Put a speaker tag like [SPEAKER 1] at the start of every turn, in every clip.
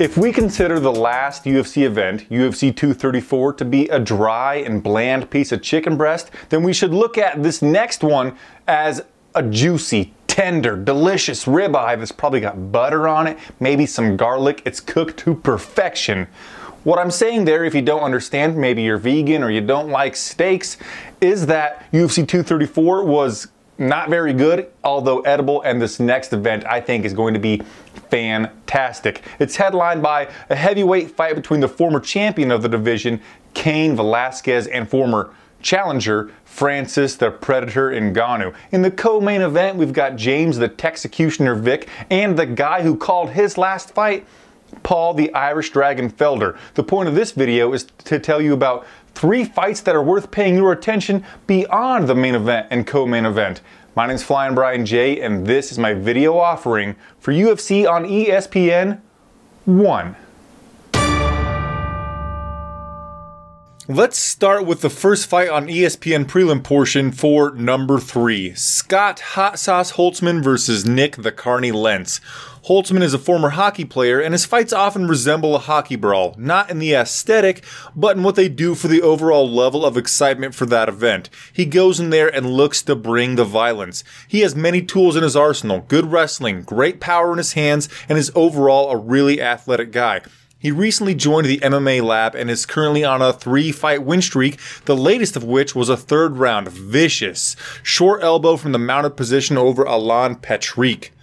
[SPEAKER 1] If we consider the last UFC event, UFC 234, to be a dry and bland piece of chicken breast, then we should look at this next one as a juicy, tender, delicious ribeye that's probably got butter on it, maybe some garlic. It's cooked to perfection. What I'm saying there, if you don't understand, maybe you're vegan or you don't like steaks, is that UFC 234 was not very good, although edible, and this next event I think is going to be fantastic. It's headlined by a heavyweight fight between the former champion of the division, Cain Velasquez, and former challenger, Francis the Predator Ngannou. In the co-main event, we've got James the Texecutioner Vick and the guy who called his last fight, Paul the Irish Dragon Felder. The point of this video is to tell you about three fights that are worth paying your attention beyond the main event and co-main event. My name is Flying Brian J, and this is my video offering for UFC on ESPN 1. Let's start with the first fight on ESPN prelim portion for number three Scott Hot Sauce Holtzman versus Nik the Carny Lentz. Holtzman is a former hockey player, and his fights often resemble a hockey brawl, not in the aesthetic, but in what they do for the overall level of excitement for that event. He goes in there and looks to bring the violence. He has many tools in his arsenal good wrestling, great power in his hands, and is overall a really athletic guy. He recently joined the MMA lab and is currently on a three fight win streak, the latest of which was a third round vicious short elbow from the mounted position over Alan Patrick.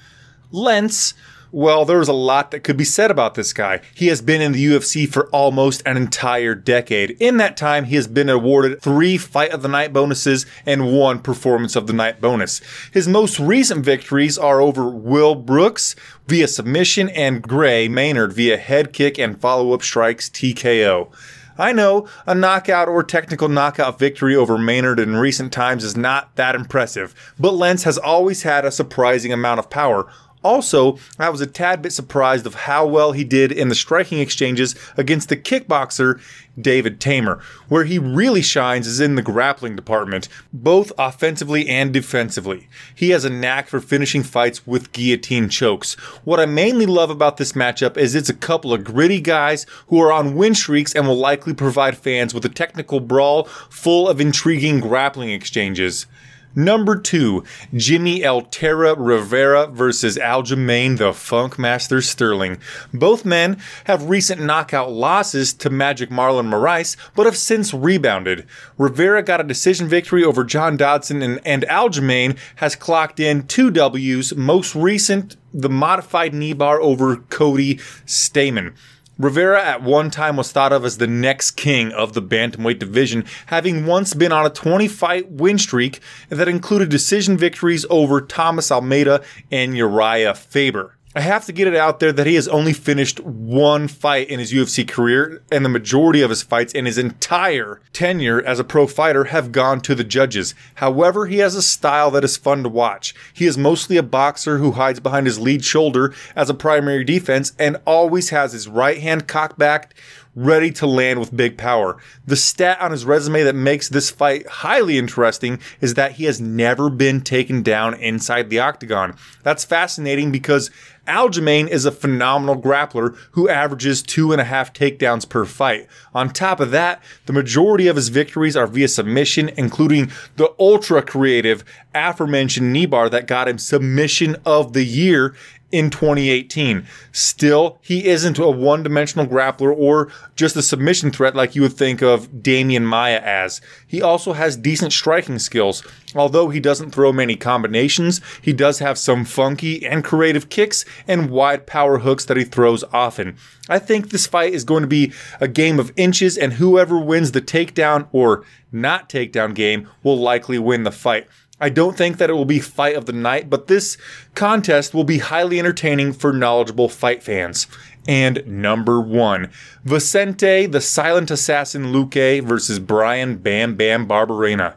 [SPEAKER 1] Lentz well, there's a lot that could be said about this guy. He has been in the UFC for almost an entire decade. In that time, he has been awarded three Fight of the Night bonuses and one Performance of the Night bonus. His most recent victories are over Will Brooks via submission and Gray Maynard via head kick and follow up strikes TKO. I know a knockout or technical knockout victory over Maynard in recent times is not that impressive, but Lentz has always had a surprising amount of power, also, I was a tad bit surprised of how well he did in the striking exchanges against the kickboxer David Teymur. Where he really shines is in the grappling department, both offensively and defensively. He has a knack for finishing fights with guillotine chokes. What I mainly love about this matchup is it's a couple of gritty guys who are on win streaks and will likely provide fans with a technical brawl full of intriguing grappling exchanges. Number two, Jimmie El Terror Rivera versus Aljamain the Funkmaster Sterling. Both men have recent knockout losses to Magic Marlon Moraes, but have since rebounded. Rivera got a decision victory over John Dodson, and, and Aljamain has clocked in two W's, most recent, the modified knee bar over Cody Stamann. Rivera at one time was thought of as the next king of the bantamweight division, having once been on a 20 fight win streak that included decision victories over Thomas Almeida and Urijah Faber. I have to get it out there that he has only finished one fight in his UFC career, and the majority of his fights in his entire tenure as a pro fighter have gone to the judges. However, he has a style that is fun to watch. He is mostly a boxer who hides behind his lead shoulder as a primary defense and always has his right hand cocked back ready to land with big power. The stat on his resume that makes this fight highly interesting is that he has never been taken down inside the octagon. That's fascinating because Aljamain is a phenomenal grappler who averages two and a half takedowns per fight. On top of that, the majority of his victories are via submission, including the ultra creative aforementioned knee bar that got him submission of the year in 2018. Still, he isn't a one dimensional grappler or just a submission threat like you would think of Demian Maya as. He also has decent striking skills. Although he doesn't throw many combinations, he does have some funky and creative kicks and wide power hooks that he throws often. I think this fight is going to be a game of inches, and whoever wins the takedown or not takedown game will likely win the fight. I don't think that it will be fight of the night, but this contest will be highly entertaining for knowledgeable fight fans. And number one, Vicente the Silent Assassin Luque versus Bryan Bam Bam Barberena.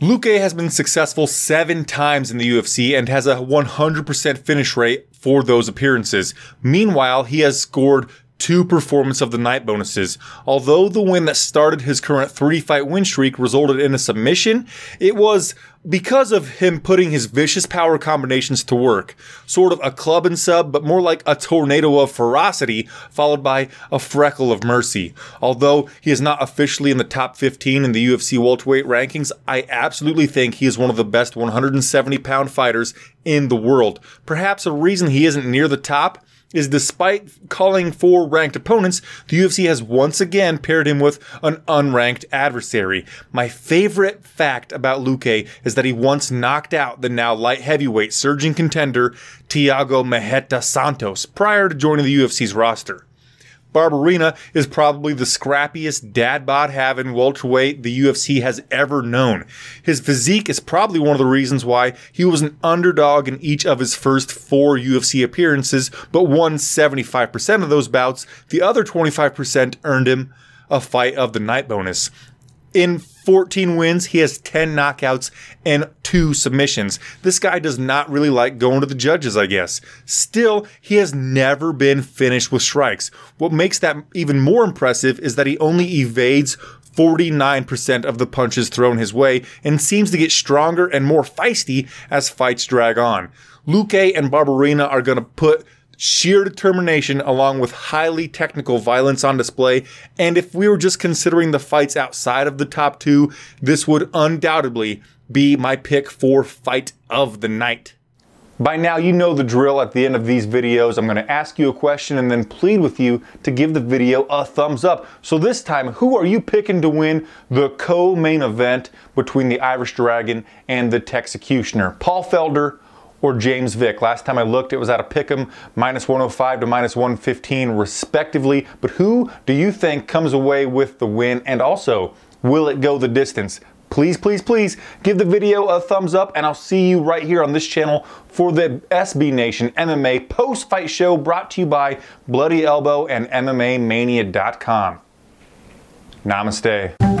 [SPEAKER 1] Luque has been successful seven times in the UFC and has a 100% finish rate for those appearances. Meanwhile, he has scored two performance of the night bonuses. Although the win that started his current three fight win streak resulted in a submission, it was because of him putting his vicious power combinations to work. Sort of a club and sub, but more like a tornado of ferocity, followed by a freckle of mercy. Although he is not officially in the top 15 in the UFC welterweight rankings, I absolutely think he is one of the best 170 pound fighters in the world. Perhaps a reason he isn't near the top is despite calling for ranked opponents, the UFC has once again paired him with an unranked adversary. My favorite fact about Luque is that he once knocked out the now light heavyweight surging contender Thiago Marreta Santos prior to joining the UFC's roster. Barberena is probably the scrappiest dad bod having welterweight the UFC has ever known. His physique is probably one of the reasons why he was an underdog in each of his first four UFC appearances, but won 75% of those bouts. The other 25% earned him a fight of the night bonus. In 14 wins, he has 10 knockouts and two submissions. This guy does not really like going to the judges, I guess. Still, he has never been finished with strikes. What makes that even more impressive is that he only evades 49% of the punches thrown his way and seems to get stronger and more feisty as fights drag on. Luque and Barberena are going to put sheer determination along with highly technical violence on display. And if we were just considering the fights outside of the top two, this would undoubtedly be my pick for fight of the night. By now, you know the drill at the end of these videos. I'm going to ask you a question and then plead with you to give the video a thumbs up. So this time, who are you picking to win the co-main event between the Irish Dragon and the Texecutioner? Paul Felder or James Vick. Last time I looked, it was at a pick'em, minus 105 to minus 115 respectively. But who do you think comes away with the win? And also, will it go the distance? Please, please, please give the video a thumbs up, and I'll see you right here on this channel for the SB Nation MMA post fight show brought to you by Bloody Elbow and MMAmania.com. Namaste.